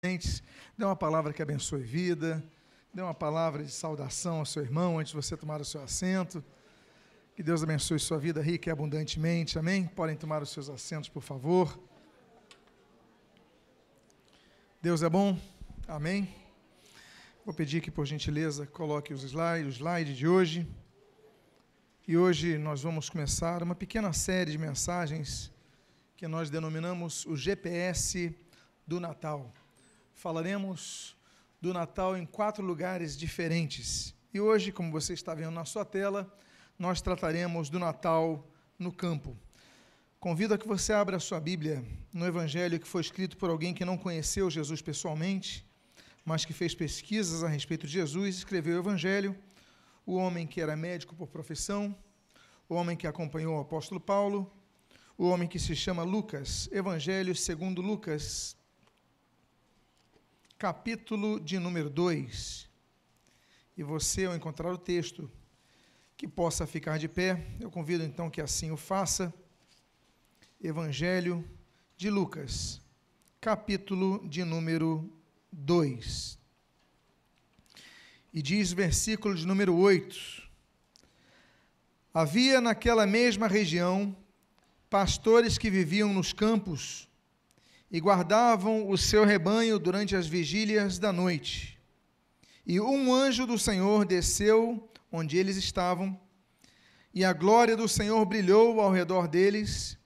dê uma palavra que abençoe vida, dê uma palavra de saudação ao seu irmão antes de você tomar o seu assento. Que Deus abençoe sua vida rica e abundantemente, amém? Podem tomar os seus assentos, por favor. Deus é bom, amém? Vou pedir que, por gentileza, coloque os slides, o slide de hoje. E hoje nós vamos começar uma pequena série de mensagens que nós denominamos o GPS do Natal. Falaremos do Natal em quatro lugares diferentes. E hoje, como você está vendo na sua tela, nós trataremos do Natal no campo. Convido a que você abra a sua Bíblia no Evangelho que foi escrito por alguém que não conheceu Jesus pessoalmente, mas que fez pesquisas a respeito de Jesus escreveu o Evangelho o homem que era médico por profissão, o homem que acompanhou o apóstolo Paulo, o homem que se chama Lucas, Evangelho segundo Lucas, capítulo de número 2. E você, ao encontrar o texto, que possa ficar de pé, eu convido então que assim o faça. Evangelho de Lucas, capítulo de número 2. E diz versículo de número 8: Havia naquela mesma região pastores que viviam nos campos e guardavam o seu rebanho durante as vigílias da noite. E um anjo do Senhor desceu onde eles estavam, e a glória do Senhor brilhou ao redor deles,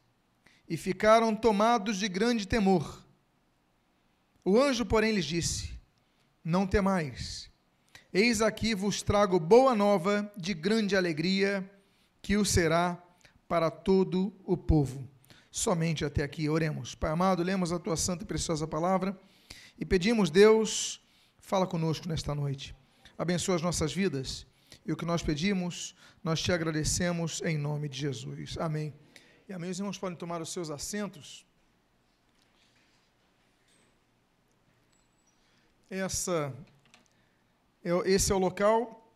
e ficaram tomados de grande temor. O anjo, porém, lhes disse: Não temais. Eis aqui vos trago boa nova de grande alegria, que o será para todo o povo. Somente até aqui, oremos. Pai amado, lemos a tua santa e preciosa palavra e pedimos, Deus, fala conosco nesta noite. Abençoa as nossas vidas e o que nós pedimos, nós te agradecemos em nome de Jesus. Amém. E amém. Os irmãos podem tomar os seus assentos. Essa esse é o local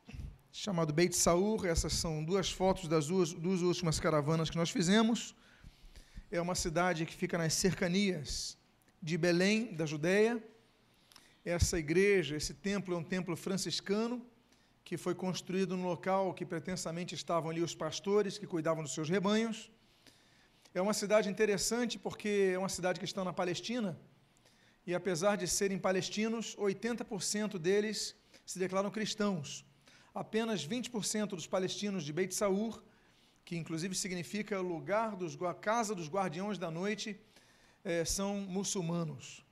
chamado Beit Saur. Essas são duas fotos das duas, duas últimas caravanas que nós fizemos. É uma cidade que fica nas cercanias de Belém, da Judéia. Essa igreja, esse templo é um templo franciscano que foi construído no local que pretensamente estavam ali os pastores que cuidavam dos seus rebanhos. É uma cidade interessante porque é uma cidade que está na Palestina e apesar de serem palestinos, 80% deles se declaram cristãos. Apenas 20% dos palestinos de Beit Saur, que inclusive significa lugar dos casa dos guardiões da noite, é, são muçulmanos.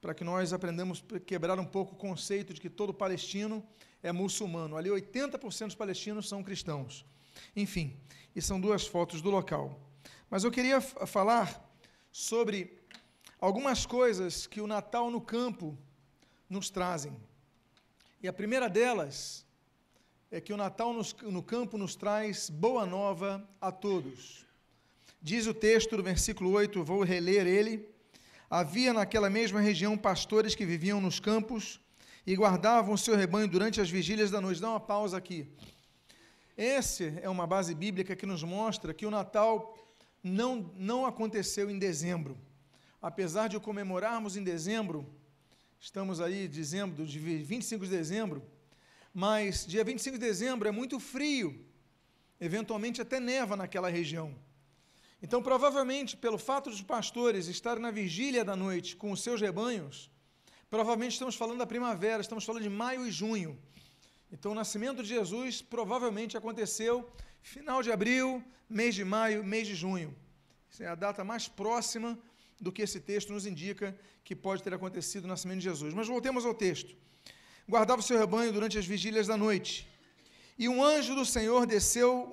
Para que nós aprendamos a quebrar um pouco o conceito de que todo palestino é muçulmano. Ali 80% dos palestinos são cristãos. Enfim, e são duas fotos do local. Mas eu queria falar sobre algumas coisas que o Natal no campo nos trazem. E a primeira delas é que o Natal nos, no campo nos traz boa nova a todos. Diz o texto do versículo 8, vou reler ele. Havia naquela mesma região pastores que viviam nos campos e guardavam o seu rebanho durante as vigílias da noite. Dá uma pausa aqui. Essa é uma base bíblica que nos mostra que o Natal não, não aconteceu em dezembro. Apesar de o comemorarmos em dezembro, Estamos aí, dezembro, de 25 de dezembro, mas dia 25 de dezembro é muito frio, eventualmente até neva naquela região. Então, provavelmente, pelo fato dos pastores estarem na vigília da noite com os seus rebanhos, provavelmente estamos falando da primavera, estamos falando de maio e junho. Então, o nascimento de Jesus provavelmente aconteceu final de abril, mês de maio, mês de junho. Essa é a data mais próxima do que esse texto nos indica que pode ter acontecido o nascimento de Jesus. Mas voltemos ao texto. Guardava o seu rebanho durante as vigílias da noite. E um anjo do Senhor desceu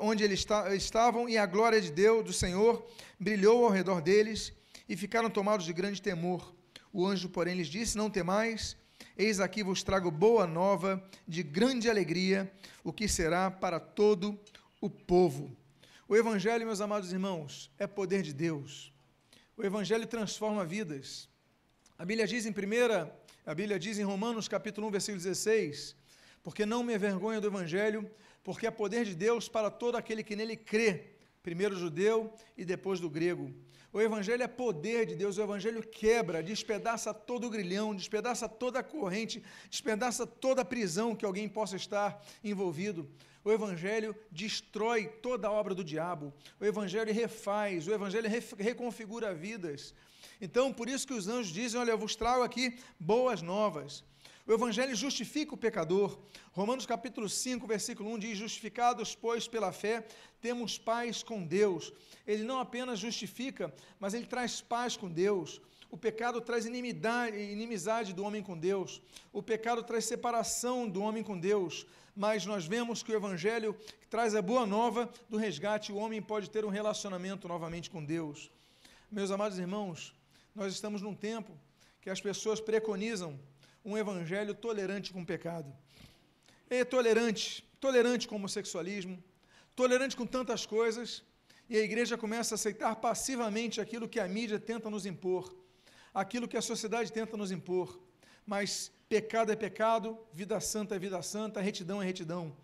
onde eles estavam, e a glória de Deus, do Senhor, brilhou ao redor deles, e ficaram tomados de grande temor. O anjo, porém, lhes disse: Não temais, eis aqui vos trago boa nova de grande alegria, o que será para todo o povo. O Evangelho, meus amados irmãos, é poder de Deus. O evangelho transforma vidas. A Bíblia diz em primeira, a Bíblia diz em Romanos capítulo 1, versículo 16, porque não me envergonho do evangelho, porque é poder de Deus para todo aquele que nele crê, primeiro judeu e depois do grego. O Evangelho é poder de Deus, o Evangelho quebra, despedaça todo o grilhão, despedaça toda a corrente, despedaça toda a prisão que alguém possa estar envolvido. O Evangelho destrói toda a obra do diabo, o Evangelho refaz, o Evangelho reconfigura vidas. Então, por isso que os anjos dizem: Olha, eu vos trago aqui boas novas. O Evangelho justifica o pecador. Romanos capítulo 5, versículo 1 diz: Justificados, pois, pela fé, temos paz com Deus. Ele não apenas justifica, mas ele traz paz com Deus. O pecado traz inimidade, inimizade do homem com Deus. O pecado traz separação do homem com Deus. Mas nós vemos que o Evangelho traz a boa nova do resgate. O homem pode ter um relacionamento novamente com Deus. Meus amados irmãos, nós estamos num tempo que as pessoas preconizam um evangelho tolerante com o pecado. É tolerante, tolerante com o homossexualismo, tolerante com tantas coisas, e a igreja começa a aceitar passivamente aquilo que a mídia tenta nos impor, aquilo que a sociedade tenta nos impor. Mas pecado é pecado, vida santa é vida santa, retidão é retidão.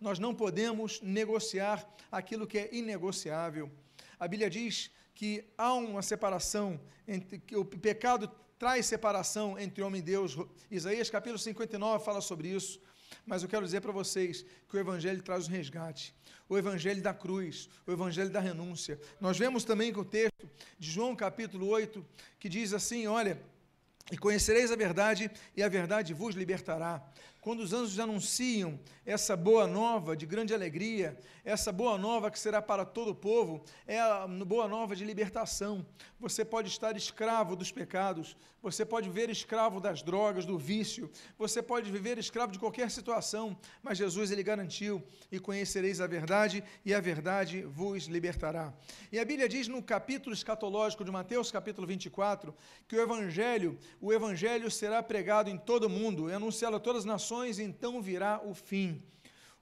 Nós não podemos negociar aquilo que é inegociável. A Bíblia diz que há uma separação entre que o pecado traz separação entre homem e Deus. Isaías capítulo 59 fala sobre isso. Mas eu quero dizer para vocês que o Evangelho traz o resgate, o Evangelho da cruz, o Evangelho da renúncia. Nós vemos também com o texto de João capítulo 8, que diz assim: Olha, e conhecereis a verdade, e a verdade vos libertará. Quando os anjos anunciam essa boa nova de grande alegria, essa boa nova que será para todo o povo, é a boa nova de libertação. Você pode estar escravo dos pecados, você pode viver escravo das drogas, do vício, você pode viver escravo de qualquer situação, mas Jesus ele garantiu: e conhecereis a verdade, e a verdade vos libertará. E a Bíblia diz no capítulo escatológico de Mateus, capítulo 24, que o evangelho, o evangelho será pregado em todo o mundo, e anunciado a todas as nações então virá o fim.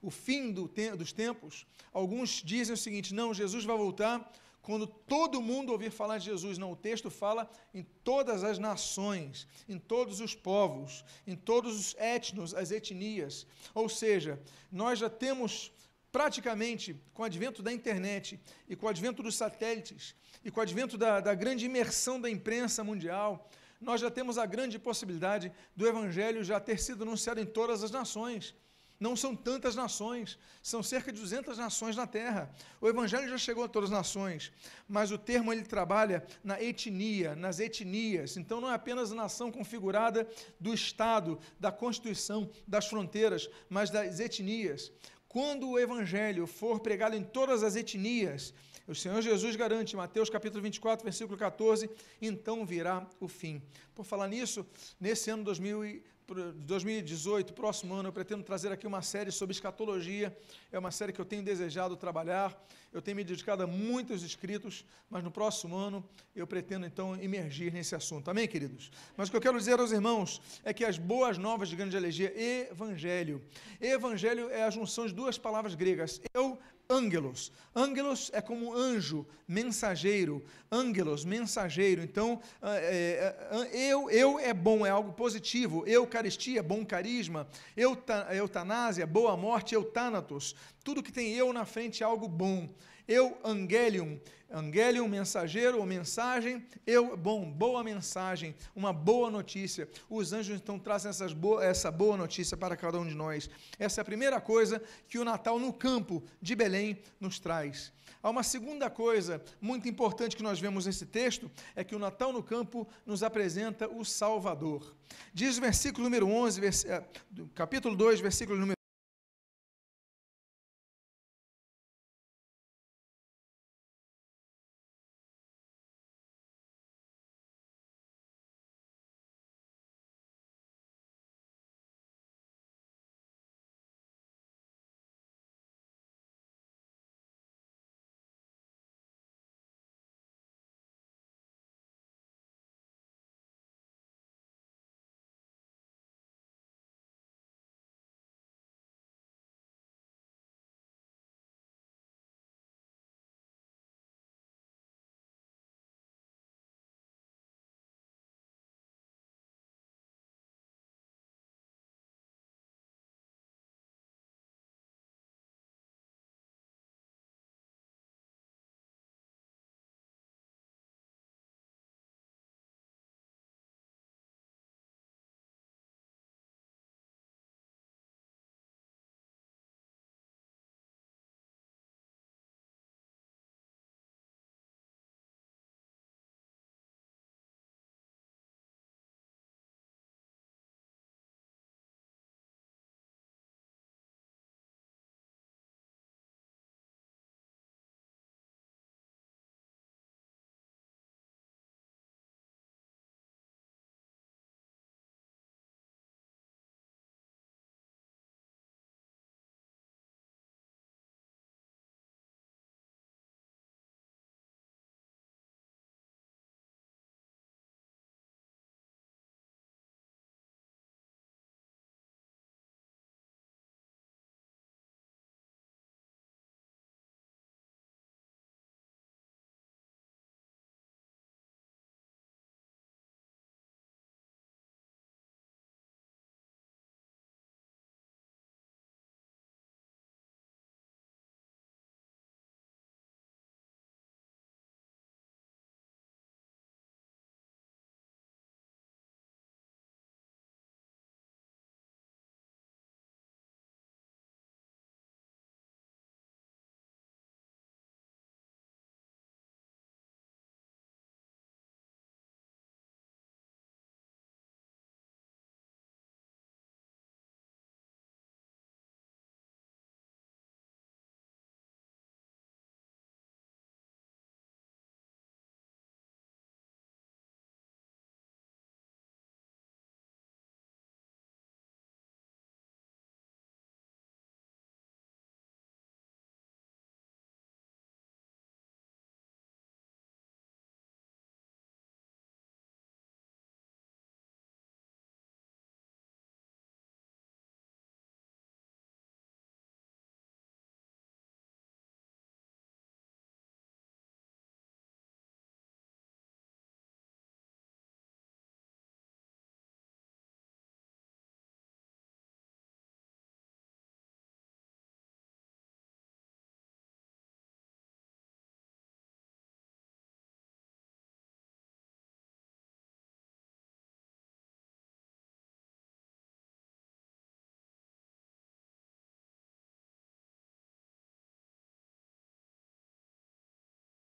O fim do te dos tempos. Alguns dizem o seguinte: não, Jesus vai voltar quando todo mundo ouvir falar de Jesus. Não, o texto fala em todas as nações, em todos os povos, em todos os etnos, as etnias. Ou seja, nós já temos praticamente, com o advento da internet e com o advento dos satélites e com o advento da, da grande imersão da imprensa mundial, nós já temos a grande possibilidade do Evangelho já ter sido anunciado em todas as nações. Não são tantas nações, são cerca de 200 nações na Terra. O Evangelho já chegou a todas as nações, mas o termo ele trabalha na etnia, nas etnias. Então não é apenas a nação configurada do Estado, da Constituição, das fronteiras, mas das etnias. Quando o Evangelho for pregado em todas as etnias, o Senhor Jesus garante, Mateus capítulo 24, versículo 14, então virá o fim. Por falar nisso, nesse ano 2000, 2018, próximo ano, eu pretendo trazer aqui uma série sobre escatologia. É uma série que eu tenho desejado trabalhar. Eu tenho me dedicado a muitos escritos, mas no próximo ano eu pretendo então emergir nesse assunto. Amém, queridos? Mas o que eu quero dizer aos irmãos é que as boas novas de grande alegria, evangelho. Evangelho é a junção de duas palavras gregas. Eu ângelos. Ângelos é como anjo, mensageiro. Ângelos, mensageiro. Então, é, é, eu, eu é bom, é algo positivo. Eucaristia, bom carisma. Eutanásia, boa morte. Eutanatos. Tudo que tem eu na frente é algo bom. Eu, angelium, angelium, mensageiro ou mensagem, eu, bom, boa mensagem, uma boa notícia. Os anjos então trazem essa boa notícia para cada um de nós. Essa é a primeira coisa que o Natal no campo de Belém nos traz. Há uma segunda coisa muito importante que nós vemos nesse texto, é que o Natal no campo nos apresenta o Salvador. Diz o versículo número 11, vers eh, capítulo 2, versículo número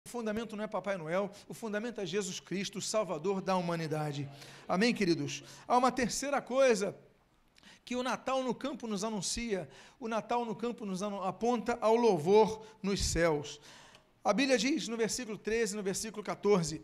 O fundamento não é Papai Noel, o fundamento é Jesus Cristo, Salvador da humanidade. Amém, queridos? Há uma terceira coisa que o Natal no campo nos anuncia. O Natal no campo nos aponta ao louvor nos céus. A Bíblia diz no versículo 13, no versículo 14: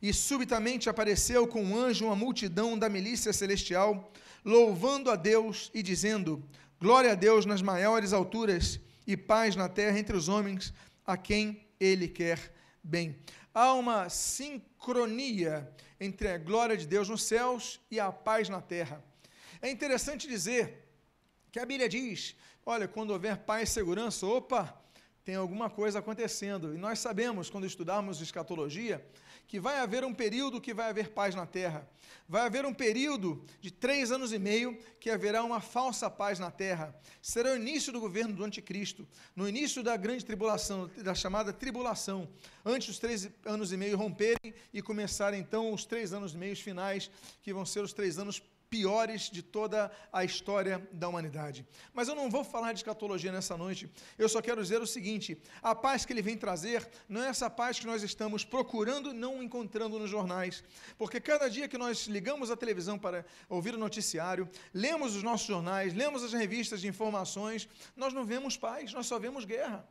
E subitamente apareceu com um anjo uma multidão da milícia celestial, louvando a Deus e dizendo: Glória a Deus nas maiores alturas e paz na terra entre os homens a quem ele quer bem. Há uma sincronia entre a glória de Deus nos céus e a paz na terra. É interessante dizer que a Bíblia diz: olha, quando houver paz e segurança, opa, tem alguma coisa acontecendo. E nós sabemos, quando estudarmos escatologia, que vai haver um período que vai haver paz na terra. Vai haver um período de três anos e meio que haverá uma falsa paz na terra. Será o início do governo do anticristo, no início da grande tribulação, da chamada tribulação, antes dos três anos e meio romperem e começarem então os três anos e meio finais, que vão ser os três anos piores de toda a história da humanidade. Mas eu não vou falar de escatologia nessa noite, eu só quero dizer o seguinte: a paz que ele vem trazer não é essa paz que nós estamos procurando não encontrando nos jornais, porque cada dia que nós ligamos a televisão para ouvir o noticiário, lemos os nossos jornais, lemos as revistas de informações, nós não vemos paz, nós só vemos guerra.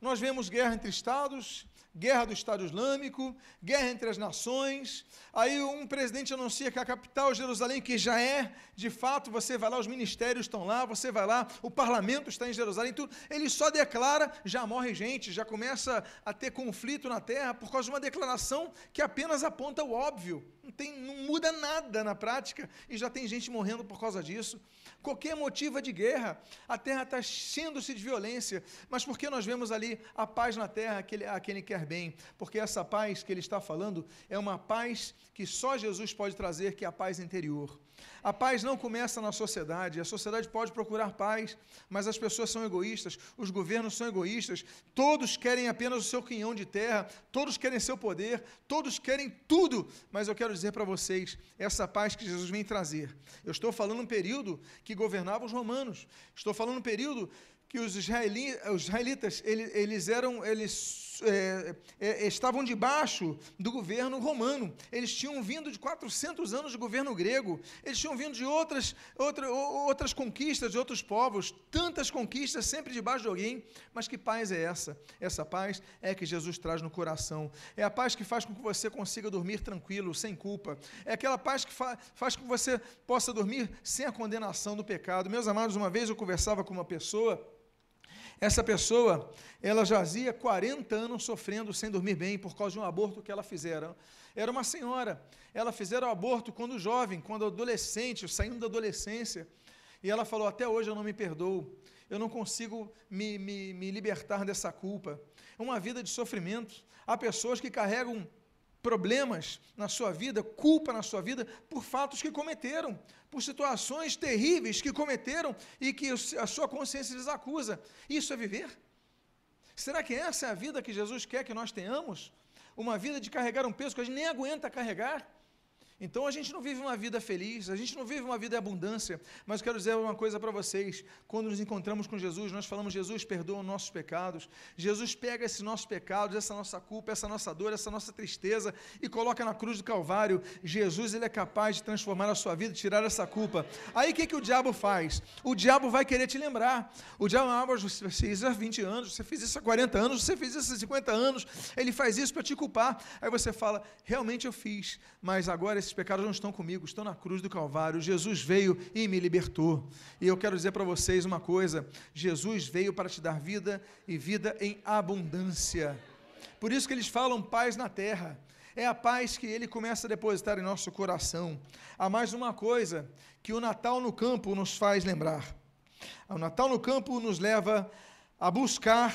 Nós vemos guerra entre estados, guerra do Estado Islâmico, guerra entre as nações. Aí um presidente anuncia que a capital, Jerusalém, que já é, de fato, você vai lá, os ministérios estão lá, você vai lá, o parlamento está em Jerusalém, tudo. Ele só declara, já morre gente, já começa a ter conflito na terra por causa de uma declaração que apenas aponta o óbvio. Não, tem, não muda nada na prática e já tem gente morrendo por causa disso qualquer motivo de guerra. A terra está cheia-se de violência, mas por que nós vemos ali a paz na terra a quem, a quem ele quer bem? Porque essa paz que ele está falando é uma paz que só Jesus pode trazer, que é a paz interior. A paz não começa na sociedade. A sociedade pode procurar paz, mas as pessoas são egoístas, os governos são egoístas, todos querem apenas o seu quinhão de terra, todos querem seu poder, todos querem tudo. Mas eu quero dizer para vocês, essa paz que Jesus vem trazer. Eu estou falando um período que governava os romanos. Estou falando um período que os, israelitas eles, eles eram eles é, é, estavam debaixo do governo romano. Eles tinham vindo de 400 anos de governo grego. Eles tinham vindo de outras, outra, outras conquistas de outros povos. Tantas conquistas sempre debaixo de alguém. Mas que paz é essa? Essa paz é que Jesus traz no coração. É a paz que faz com que você consiga dormir tranquilo, sem culpa. É aquela paz que fa faz com que você possa dormir sem a condenação do pecado. Meus amados, uma vez eu conversava com uma pessoa essa pessoa, ela jazia 40 anos sofrendo sem dormir bem por causa de um aborto que ela fizera. Era uma senhora. Ela fizeram o aborto quando jovem, quando adolescente, saindo da adolescência. E ela falou: Até hoje eu não me perdoo. Eu não consigo me, me, me libertar dessa culpa. É uma vida de sofrimento. Há pessoas que carregam problemas na sua vida, culpa na sua vida por fatos que cometeram, por situações terríveis que cometeram e que a sua consciência lhes acusa. Isso é viver? Será que essa é a vida que Jesus quer que nós tenhamos? Uma vida de carregar um peso que a gente nem aguenta carregar? Então a gente não vive uma vida feliz, a gente não vive uma vida de abundância, mas quero dizer uma coisa para vocês: quando nos encontramos com Jesus, nós falamos, Jesus perdoa os nossos pecados, Jesus pega esses nossos pecados, essa nossa culpa, essa nossa dor, essa nossa tristeza e coloca na cruz do Calvário. Jesus ele é capaz de transformar a sua vida, tirar essa culpa. Aí o que, que o diabo faz? O diabo vai querer te lembrar. O diabo, ah, você fez isso há 20 anos, você fez isso há 40 anos, você fez isso há 50 anos, ele faz isso para te culpar. Aí você fala, realmente eu fiz, mas agora esse esses pecados não estão comigo, estão na cruz do Calvário. Jesus veio e me libertou. E eu quero dizer para vocês uma coisa: Jesus veio para te dar vida e vida em abundância. Por isso que eles falam paz na terra. É a paz que ele começa a depositar em nosso coração. Há mais uma coisa que o Natal no campo nos faz lembrar. O Natal no campo nos leva a buscar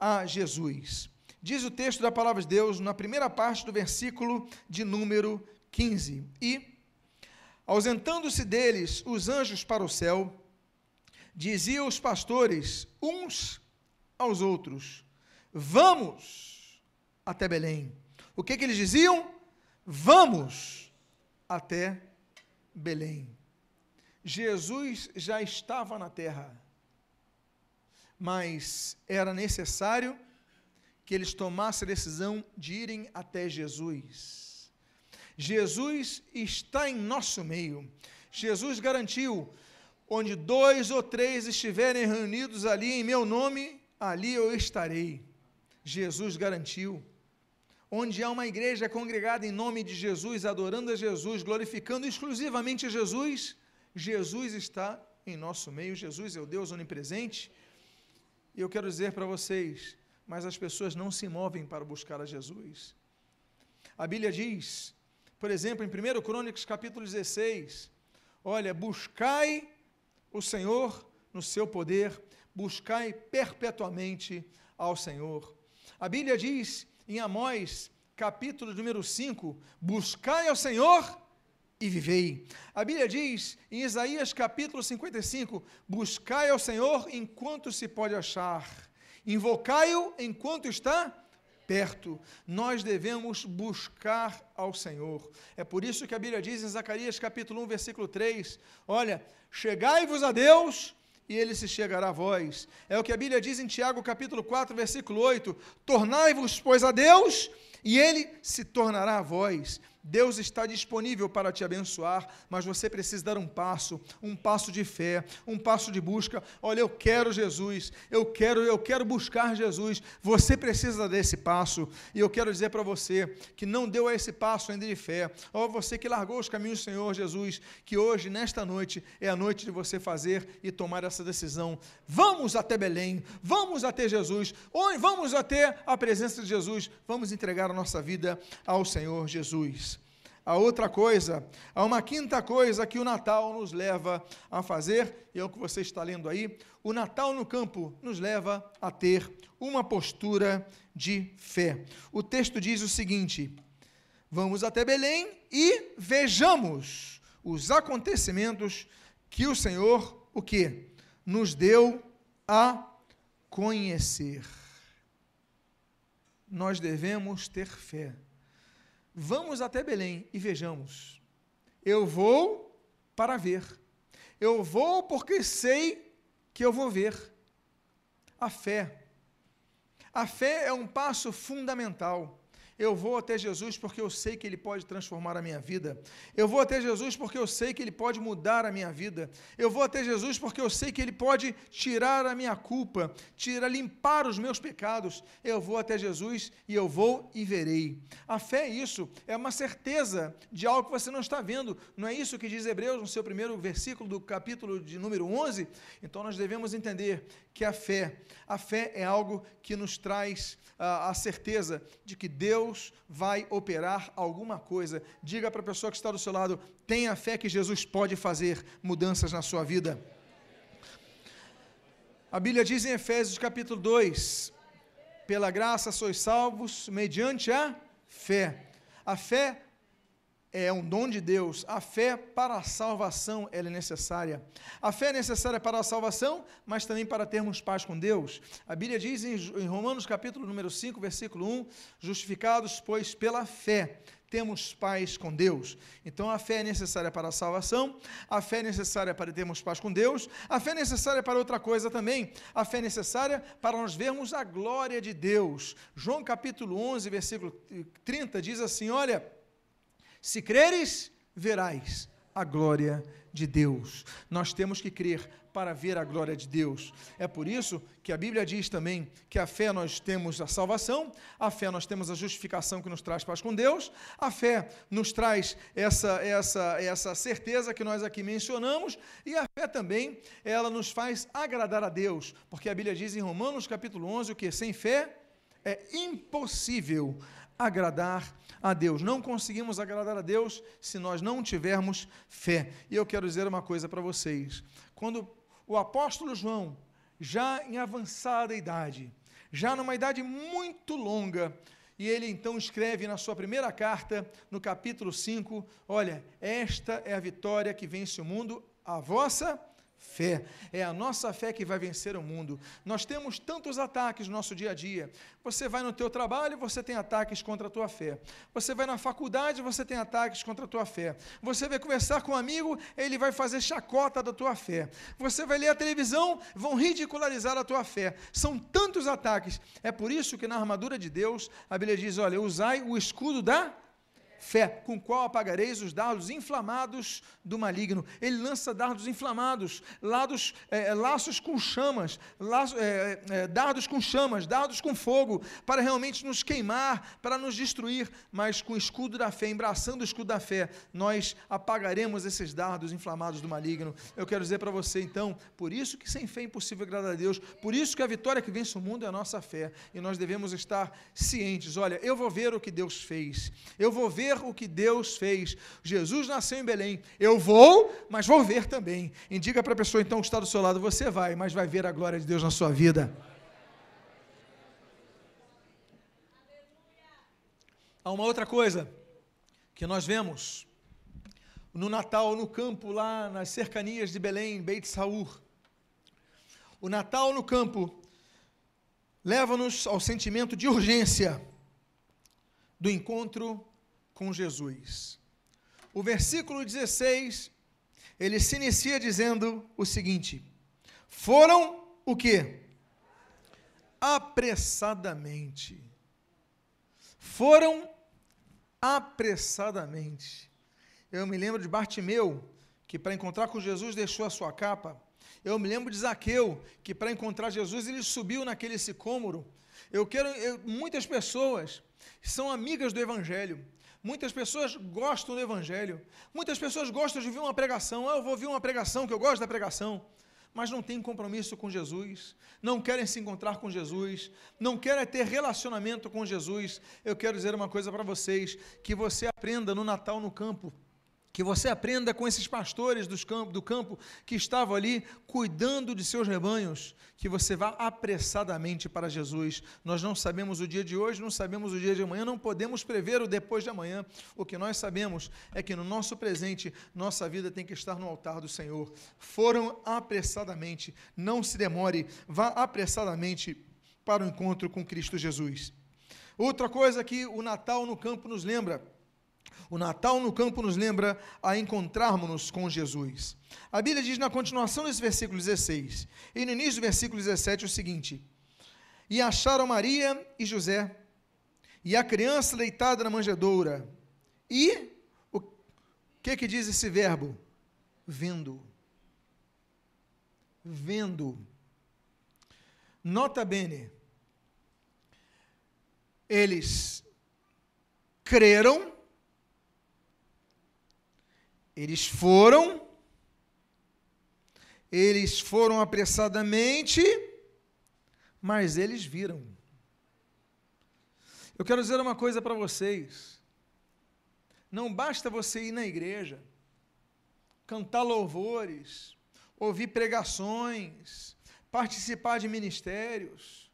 a Jesus. Diz o texto da palavra de Deus, na primeira parte do versículo de número 15. E, ausentando-se deles os anjos para o céu, diziam os pastores uns aos outros: Vamos até Belém. O que, que eles diziam? Vamos até Belém. Jesus já estava na terra, mas era necessário que eles tomassem a decisão de irem até Jesus. Jesus está em nosso meio. Jesus garantiu: onde dois ou três estiverem reunidos ali em meu nome, ali eu estarei. Jesus garantiu. Onde há uma igreja congregada em nome de Jesus, adorando a Jesus, glorificando exclusivamente a Jesus, Jesus está em nosso meio. Jesus é o Deus onipresente. E eu quero dizer para vocês, mas as pessoas não se movem para buscar a Jesus. A Bíblia diz, por exemplo, em 1 Crônicas capítulo 16, olha, buscai o Senhor no seu poder, buscai perpetuamente ao Senhor. A Bíblia diz em Amós, capítulo número 5, buscai ao Senhor e vivei. A Bíblia diz em Isaías capítulo 55, buscai ao Senhor enquanto se pode achar invocai-o enquanto está perto. Nós devemos buscar ao Senhor. É por isso que a Bíblia diz em Zacarias capítulo 1, versículo 3: Olha, chegai-vos a Deus e ele se chegará a vós. É o que a Bíblia diz em Tiago capítulo 4, versículo 8: Tornai-vos, pois, a Deus, e ele se tornará a vós. Deus está disponível para te abençoar, mas você precisa dar um passo, um passo de fé, um passo de busca. Olha, eu quero Jesus, eu quero, eu quero buscar Jesus. Você precisa desse passo. E eu quero dizer para você que não deu esse passo ainda de fé, ou você que largou os caminhos do Senhor Jesus, que hoje, nesta noite, é a noite de você fazer e tomar essa decisão. Vamos até Belém, vamos até Jesus, ou vamos até a presença de Jesus, vamos entregar a nossa vida ao Senhor Jesus a outra coisa, há uma quinta coisa que o Natal nos leva a fazer, e é o que você está lendo aí. O Natal no campo nos leva a ter uma postura de fé. O texto diz o seguinte: Vamos até Belém e vejamos os acontecimentos que o Senhor, o que? Nos deu a conhecer. Nós devemos ter fé Vamos até Belém e vejamos. Eu vou para ver. Eu vou porque sei que eu vou ver. A fé. A fé é um passo fundamental. Eu vou até Jesus porque eu sei que Ele pode transformar a minha vida. Eu vou até Jesus porque eu sei que Ele pode mudar a minha vida. Eu vou até Jesus porque eu sei que Ele pode tirar a minha culpa, tirar, limpar os meus pecados. Eu vou até Jesus e eu vou e verei. A fé é isso, é uma certeza de algo que você não está vendo. Não é isso que diz Hebreus no seu primeiro versículo do capítulo de número 11? Então nós devemos entender que a fé, a fé é algo que nos traz a certeza de que Deus vai operar alguma coisa. Diga para a pessoa que está do seu lado: tenha fé que Jesus pode fazer mudanças na sua vida. A Bíblia diz em Efésios capítulo 2: pela graça sois salvos mediante a fé. A fé é um dom de Deus. A fé para a salvação ela é necessária. A fé é necessária para a salvação, mas também para termos paz com Deus. A Bíblia diz em Romanos capítulo número 5, versículo 1, justificados, pois, pela fé, temos paz com Deus. Então a fé é necessária para a salvação, a fé é necessária para termos paz com Deus, a fé é necessária para outra coisa também, a fé é necessária para nós vermos a glória de Deus. João capítulo 11, versículo 30 diz assim: Olha, se creres, verás a glória de Deus. Nós temos que crer para ver a glória de Deus. É por isso que a Bíblia diz também que a fé nós temos a salvação, a fé nós temos a justificação que nos traz paz com Deus, a fé nos traz essa essa essa certeza que nós aqui mencionamos e a fé também ela nos faz agradar a Deus, porque a Bíblia diz em Romanos capítulo 11 o que sem fé é impossível agradar a Deus. Não conseguimos agradar a Deus se nós não tivermos fé. E eu quero dizer uma coisa para vocês. Quando o apóstolo João, já em avançada idade, já numa idade muito longa, e ele então escreve na sua primeira carta, no capítulo 5, olha, esta é a vitória que vence o mundo, a vossa fé. É a nossa fé que vai vencer o mundo. Nós temos tantos ataques no nosso dia a dia. Você vai no teu trabalho, você tem ataques contra a tua fé. Você vai na faculdade, você tem ataques contra a tua fé. Você vai conversar com um amigo, ele vai fazer chacota da tua fé. Você vai ler a televisão, vão ridicularizar a tua fé. São tantos ataques. É por isso que na armadura de Deus, a Bíblia diz, olha, usai o escudo da fé, com qual apagareis os dardos inflamados do maligno. Ele lança dardos inflamados, lados, é, laços com chamas, laço, é, é, dardos com chamas, dardos com fogo, para realmente nos queimar, para nos destruir. Mas com o escudo da fé, embraçando o escudo da fé, nós apagaremos esses dardos inflamados do maligno. Eu quero dizer para você, então, por isso que sem fé é impossível agradar a Deus, por isso que a vitória que vence o mundo é a nossa fé, e nós devemos estar cientes. Olha, eu vou ver o que Deus fez, eu vou ver ver o que Deus fez. Jesus nasceu em Belém. Eu vou, mas vou ver também. E diga para a pessoa então que está do seu lado: você vai, mas vai ver a glória de Deus na sua vida. Há uma outra coisa que nós vemos no Natal, no campo, lá nas cercanias de Belém, Beit Saur. O Natal no campo leva-nos ao sentimento de urgência do encontro com Jesus. O versículo 16, ele se inicia dizendo o seguinte: Foram o que? Apressadamente. Foram apressadamente. Eu me lembro de Bartimeu, que para encontrar com Jesus deixou a sua capa. Eu me lembro de Zaqueu, que para encontrar Jesus ele subiu naquele sicômoro. Eu quero, eu, muitas pessoas são amigas do Evangelho, Muitas pessoas gostam do Evangelho. Muitas pessoas gostam de ouvir uma pregação. Ah, eu vou ouvir uma pregação, que eu gosto da pregação. Mas não têm compromisso com Jesus, não querem se encontrar com Jesus, não querem ter relacionamento com Jesus. Eu quero dizer uma coisa para vocês: que você aprenda no Natal no campo que você aprenda com esses pastores campo, do campo que estavam ali cuidando de seus rebanhos, que você vá apressadamente para Jesus. Nós não sabemos o dia de hoje, não sabemos o dia de amanhã, não podemos prever o depois de amanhã. O que nós sabemos é que no nosso presente, nossa vida tem que estar no altar do Senhor. Foram apressadamente, não se demore, vá apressadamente para o encontro com Cristo Jesus. Outra coisa que o Natal no campo nos lembra o Natal no campo nos lembra a encontrarmos-nos com Jesus. A Bíblia diz na continuação desse versículo 16, e no início do versículo 17 o seguinte: E acharam Maria e José, e a criança deitada na manjedoura, e o que que diz esse verbo? Vendo. Vendo. Nota bene. Eles creram eles foram, eles foram apressadamente, mas eles viram. Eu quero dizer uma coisa para vocês. Não basta você ir na igreja, cantar louvores, ouvir pregações, participar de ministérios.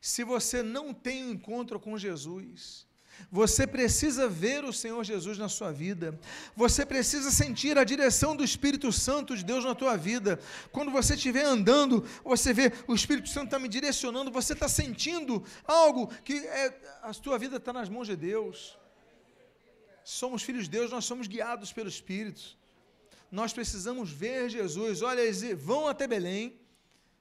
Se você não tem um encontro com Jesus, você precisa ver o Senhor Jesus na sua vida. Você precisa sentir a direção do Espírito Santo de Deus na tua vida. Quando você estiver andando, você vê o Espírito Santo está me direcionando. Você está sentindo algo que é, a tua vida está nas mãos de Deus. Somos filhos de Deus, nós somos guiados pelo Espírito. Nós precisamos ver Jesus. Olha, eles vão até Belém.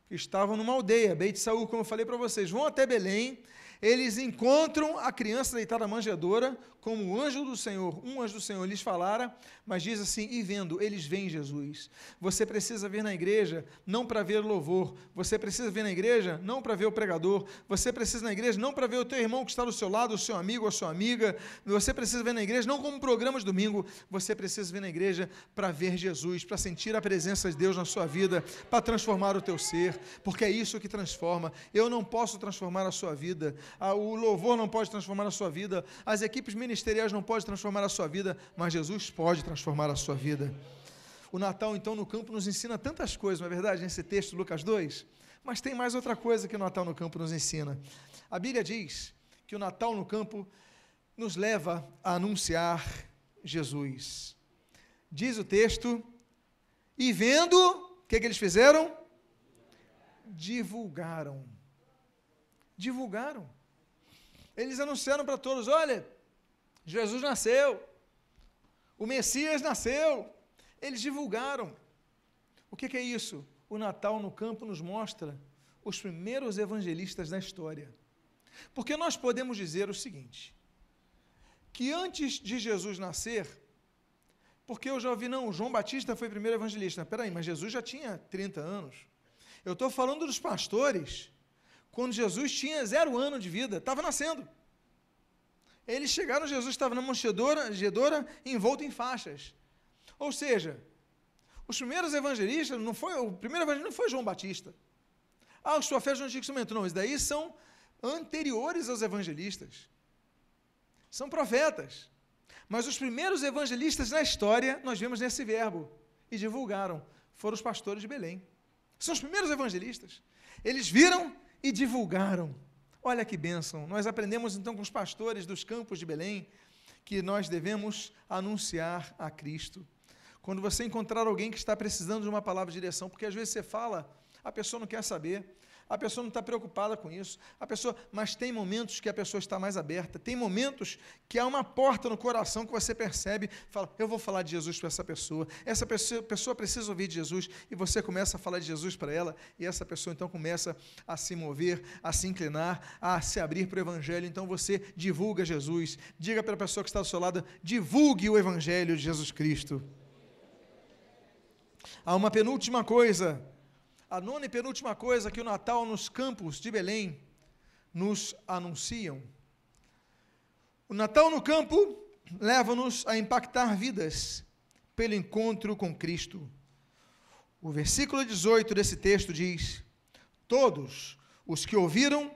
Estavam numa aldeia, Beit Saúl, como eu falei para vocês. Vão até Belém eles encontram a criança deitada na manjedoura, como o anjo do Senhor, um anjo do Senhor lhes falara, mas diz assim: e vendo, eles veem Jesus. Você precisa vir na igreja não para ver louvor, você precisa vir na igreja não para ver o pregador, você precisa na igreja não para ver o teu irmão que está do seu lado, o seu amigo, a sua amiga, você precisa vir na igreja não como programa de domingo, você precisa vir na igreja para ver Jesus, para sentir a presença de Deus na sua vida, para transformar o teu ser, porque é isso que transforma. Eu não posso transformar a sua vida, o louvor não pode transformar a sua vida, as equipes ministeriais não podem transformar a sua vida, mas Jesus pode transformar a sua vida. O Natal, então, no campo nos ensina tantas coisas, não é verdade, nesse texto, Lucas 2? Mas tem mais outra coisa que o Natal no campo nos ensina. A Bíblia diz que o Natal no campo nos leva a anunciar Jesus. Diz o texto, e vendo que, que eles fizeram? Divulgaram. Divulgaram. Eles anunciaram para todos: olha, Jesus nasceu, o Messias nasceu. Eles divulgaram. O que, que é isso? O Natal no campo nos mostra os primeiros evangelistas da história. Porque nós podemos dizer o seguinte: que antes de Jesus nascer, porque eu já ouvi, não, João Batista foi o primeiro evangelista. Peraí, mas Jesus já tinha 30 anos. Eu estou falando dos pastores, quando Jesus tinha zero ano de vida, estava nascendo. Eles chegaram, Jesus estava na manchedora, envolto em faixas. Ou seja, os primeiros evangelistas, não foi, o primeiro evangelista não foi João Batista. Ah, os profetas do Antigo Testamento. Não, isso daí são anteriores aos evangelistas. São profetas. Mas os primeiros evangelistas na história, nós vemos nesse verbo, e divulgaram, foram os pastores de Belém. São os primeiros evangelistas. Eles viram e divulgaram. Olha que bênção. Nós aprendemos então com os pastores dos campos de Belém que nós devemos anunciar a Cristo. Quando você encontrar alguém que está precisando de uma palavra de direção, porque às vezes você fala, a pessoa não quer saber, a pessoa não está preocupada com isso, a pessoa, mas tem momentos que a pessoa está mais aberta, tem momentos que há uma porta no coração que você percebe, fala, eu vou falar de Jesus para essa pessoa, essa pessoa, pessoa precisa ouvir de Jesus, e você começa a falar de Jesus para ela, e essa pessoa então começa a se mover, a se inclinar, a se abrir para o Evangelho, então você divulga Jesus, diga para a pessoa que está do seu lado, divulgue o Evangelho de Jesus Cristo. Há uma penúltima coisa a nona e penúltima coisa que o Natal nos campos de Belém nos anunciam. O Natal no campo leva-nos a impactar vidas pelo encontro com Cristo. O versículo 18 desse texto diz: Todos os que ouviram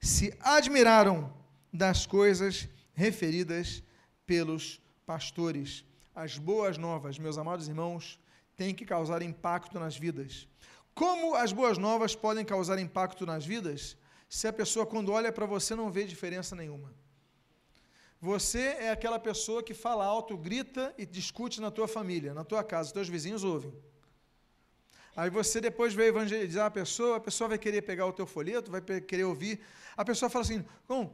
se admiraram das coisas referidas pelos pastores. As boas novas, meus amados irmãos, têm que causar impacto nas vidas. Como as boas novas podem causar impacto nas vidas se a pessoa, quando olha para você, não vê diferença nenhuma? Você é aquela pessoa que fala alto, grita e discute na tua família, na tua casa, teus vizinhos ouvem. Aí você depois vai evangelizar a pessoa, a pessoa vai querer pegar o teu folheto, vai querer ouvir. A pessoa fala assim: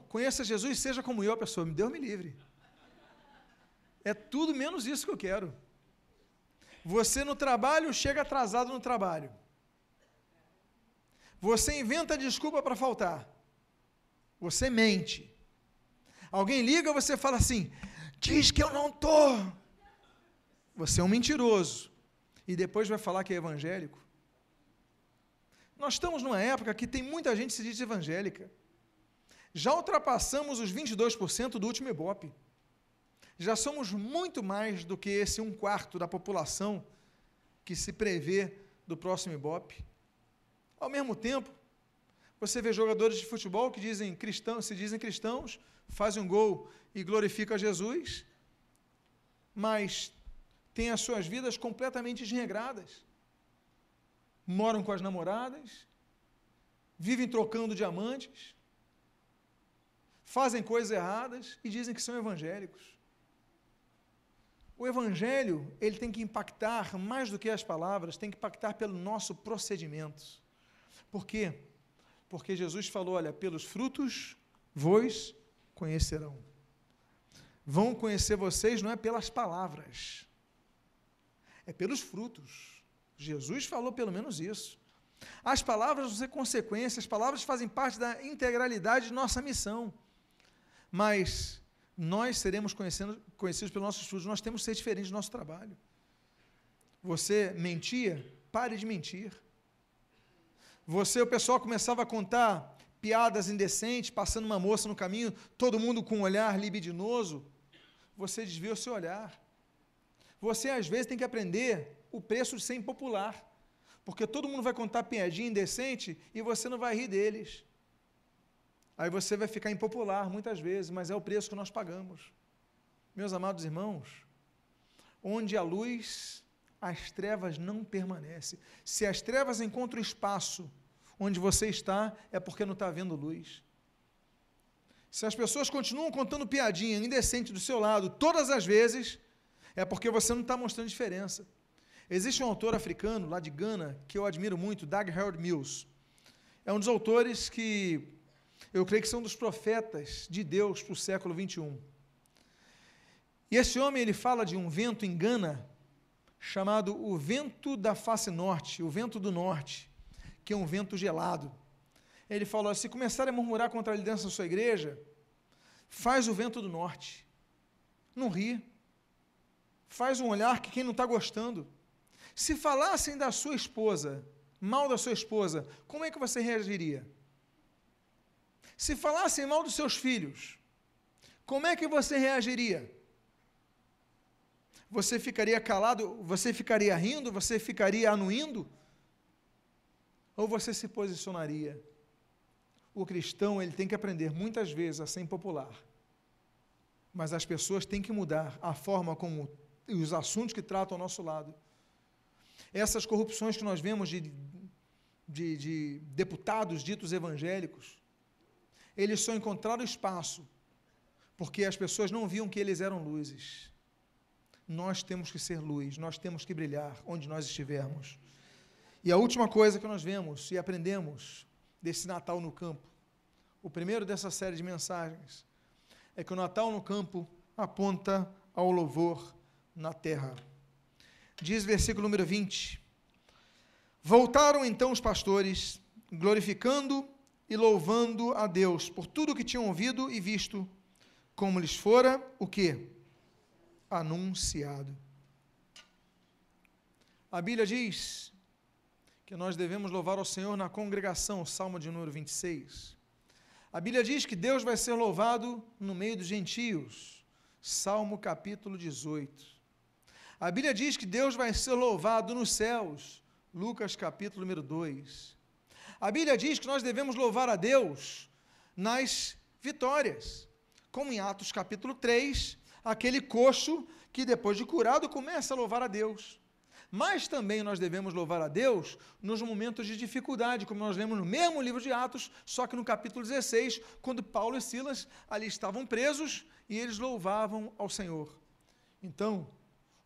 conheça Jesus, seja como eu, a pessoa, me Deus me livre. É tudo menos isso que eu quero. Você no trabalho chega atrasado no trabalho. Você inventa desculpa para faltar. Você mente. Alguém liga, você fala assim: diz que eu não estou. Você é um mentiroso. E depois vai falar que é evangélico. Nós estamos numa época que tem muita gente que se diz evangélica. Já ultrapassamos os 22% do último Ibope. Já somos muito mais do que esse um quarto da população que se prevê do próximo Ibope. Ao mesmo tempo, você vê jogadores de futebol que dizem se dizem cristãos, fazem um gol e glorificam a Jesus, mas têm as suas vidas completamente desregradas. Moram com as namoradas, vivem trocando diamantes, fazem coisas erradas e dizem que são evangélicos. O evangelho, ele tem que impactar mais do que as palavras, tem que impactar pelo nosso procedimento. Por quê? Porque Jesus falou: olha, pelos frutos vos conhecerão. Vão conhecer vocês não é pelas palavras, é pelos frutos. Jesus falou pelo menos isso. As palavras vão ser consequências, as palavras fazem parte da integralidade de nossa missão. Mas nós seremos conhecidos pelos nossos frutos, nós temos que ser diferentes do nosso trabalho. Você mentia? Pare de mentir. Você, o pessoal começava a contar piadas indecentes, passando uma moça no caminho, todo mundo com um olhar libidinoso. Você desvia o seu olhar. Você, às vezes, tem que aprender o preço de ser impopular. Porque todo mundo vai contar piadinha indecente e você não vai rir deles. Aí você vai ficar impopular muitas vezes, mas é o preço que nós pagamos. Meus amados irmãos, onde a luz as trevas não permanecem. Se as trevas encontram espaço onde você está, é porque não está vendo luz. Se as pessoas continuam contando piadinha indecente do seu lado todas as vezes, é porque você não está mostrando diferença. Existe um autor africano lá de Gana que eu admiro muito, Doug Harold Mills. É um dos autores que eu creio que são dos profetas de Deus para o século 21. E esse homem ele fala de um vento em Gana chamado o vento da face norte, o vento do norte, que é um vento gelado. Ele falou: se começarem a murmurar contra a liderança da sua igreja, faz o vento do norte. Não ri. Faz um olhar que quem não está gostando. Se falassem da sua esposa, mal da sua esposa, como é que você reagiria? Se falassem mal dos seus filhos, como é que você reagiria? Você ficaria calado? Você ficaria rindo? Você ficaria anuindo? Ou você se posicionaria? O cristão ele tem que aprender muitas vezes a ser impopular, mas as pessoas têm que mudar a forma como e os assuntos que tratam ao nosso lado. Essas corrupções que nós vemos de, de, de deputados ditos evangélicos, eles só encontraram espaço porque as pessoas não viam que eles eram luzes. Nós temos que ser luz, nós temos que brilhar onde nós estivermos. E a última coisa que nós vemos e aprendemos desse Natal no campo, o primeiro dessa série de mensagens, é que o Natal no campo aponta ao louvor na terra. Diz versículo número 20: Voltaram então os pastores, glorificando e louvando a Deus por tudo que tinham ouvido e visto, como lhes fora o que? Anunciado. A Bíblia diz que nós devemos louvar ao Senhor na congregação, Salmo de número 26. A Bíblia diz que Deus vai ser louvado no meio dos gentios, Salmo capítulo 18. A Bíblia diz que Deus vai ser louvado nos céus. Lucas capítulo número 2. A Bíblia diz que nós devemos louvar a Deus nas vitórias. Como em Atos capítulo 3, aquele coxo que depois de curado começa a louvar a Deus. Mas também nós devemos louvar a Deus nos momentos de dificuldade, como nós lemos no mesmo livro de Atos, só que no capítulo 16, quando Paulo e Silas ali estavam presos e eles louvavam ao Senhor. Então,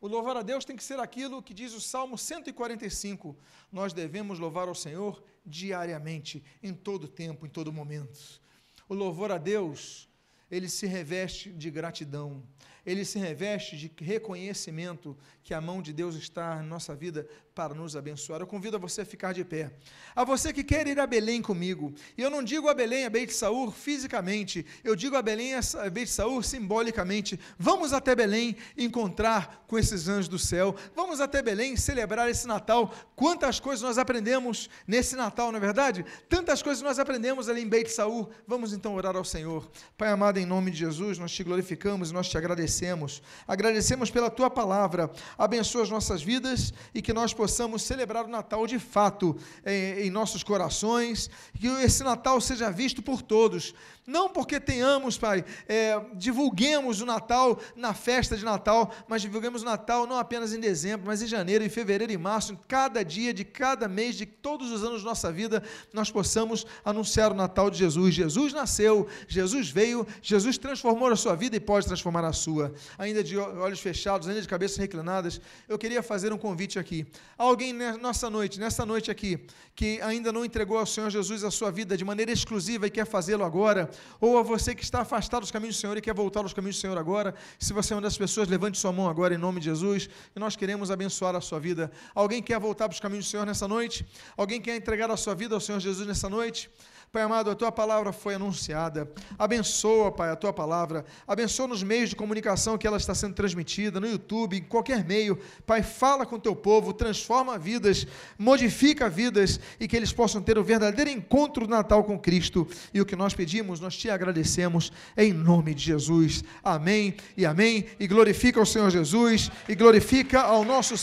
o louvar a Deus tem que ser aquilo que diz o Salmo 145. Nós devemos louvar ao Senhor diariamente, em todo tempo, em todo momento. O louvor a Deus, ele se reveste de gratidão ele se reveste de reconhecimento que a mão de Deus está na nossa vida para nos abençoar. Eu convido a você a ficar de pé. A você que quer ir a Belém comigo, e eu não digo a Belém, a Beit Saur fisicamente, eu digo a Belém, a Beit Saur simbolicamente. Vamos até Belém encontrar com esses anjos do céu. Vamos até Belém celebrar esse Natal. Quantas coisas nós aprendemos nesse Natal, não é verdade? Tantas coisas nós aprendemos ali em Beit Saur. Vamos então orar ao Senhor. Pai amado, em nome de Jesus, nós te glorificamos e nós te agradecemos agradecemos. Agradecemos pela tua palavra. Abençoa as nossas vidas e que nós possamos celebrar o Natal de fato em, em nossos corações. Que esse Natal seja visto por todos. Não porque tenhamos, Pai, é, divulguemos o Natal na festa de Natal, mas divulguemos o Natal não apenas em dezembro, mas em janeiro, em fevereiro e março, em cada dia de cada mês de todos os anos da nossa vida, nós possamos anunciar o Natal de Jesus. Jesus nasceu, Jesus veio, Jesus transformou a sua vida e pode transformar a sua. Ainda de olhos fechados, ainda de cabeças reclinadas, eu queria fazer um convite aqui. Alguém nessa noite, nessa noite aqui, que ainda não entregou ao Senhor Jesus a sua vida de maneira exclusiva e quer fazê-lo agora, ou a você que está afastado dos caminhos do Senhor e quer voltar aos caminhos do Senhor agora, se você é uma dessas pessoas, levante sua mão agora em nome de Jesus, e nós queremos abençoar a sua vida. Alguém quer voltar para os caminhos do Senhor nessa noite? Alguém quer entregar a sua vida ao Senhor Jesus nessa noite? Pai amado, a tua palavra foi anunciada. Abençoa, Pai, a tua palavra. Abençoa nos meios de comunicação que ela está sendo transmitida, no YouTube, em qualquer meio. Pai, fala com o teu povo, transforma vidas, modifica vidas e que eles possam ter o verdadeiro encontro do Natal com Cristo. E o que nós pedimos, nós te agradecemos em nome de Jesus. Amém e amém. E glorifica ao Senhor Jesus e glorifica ao nosso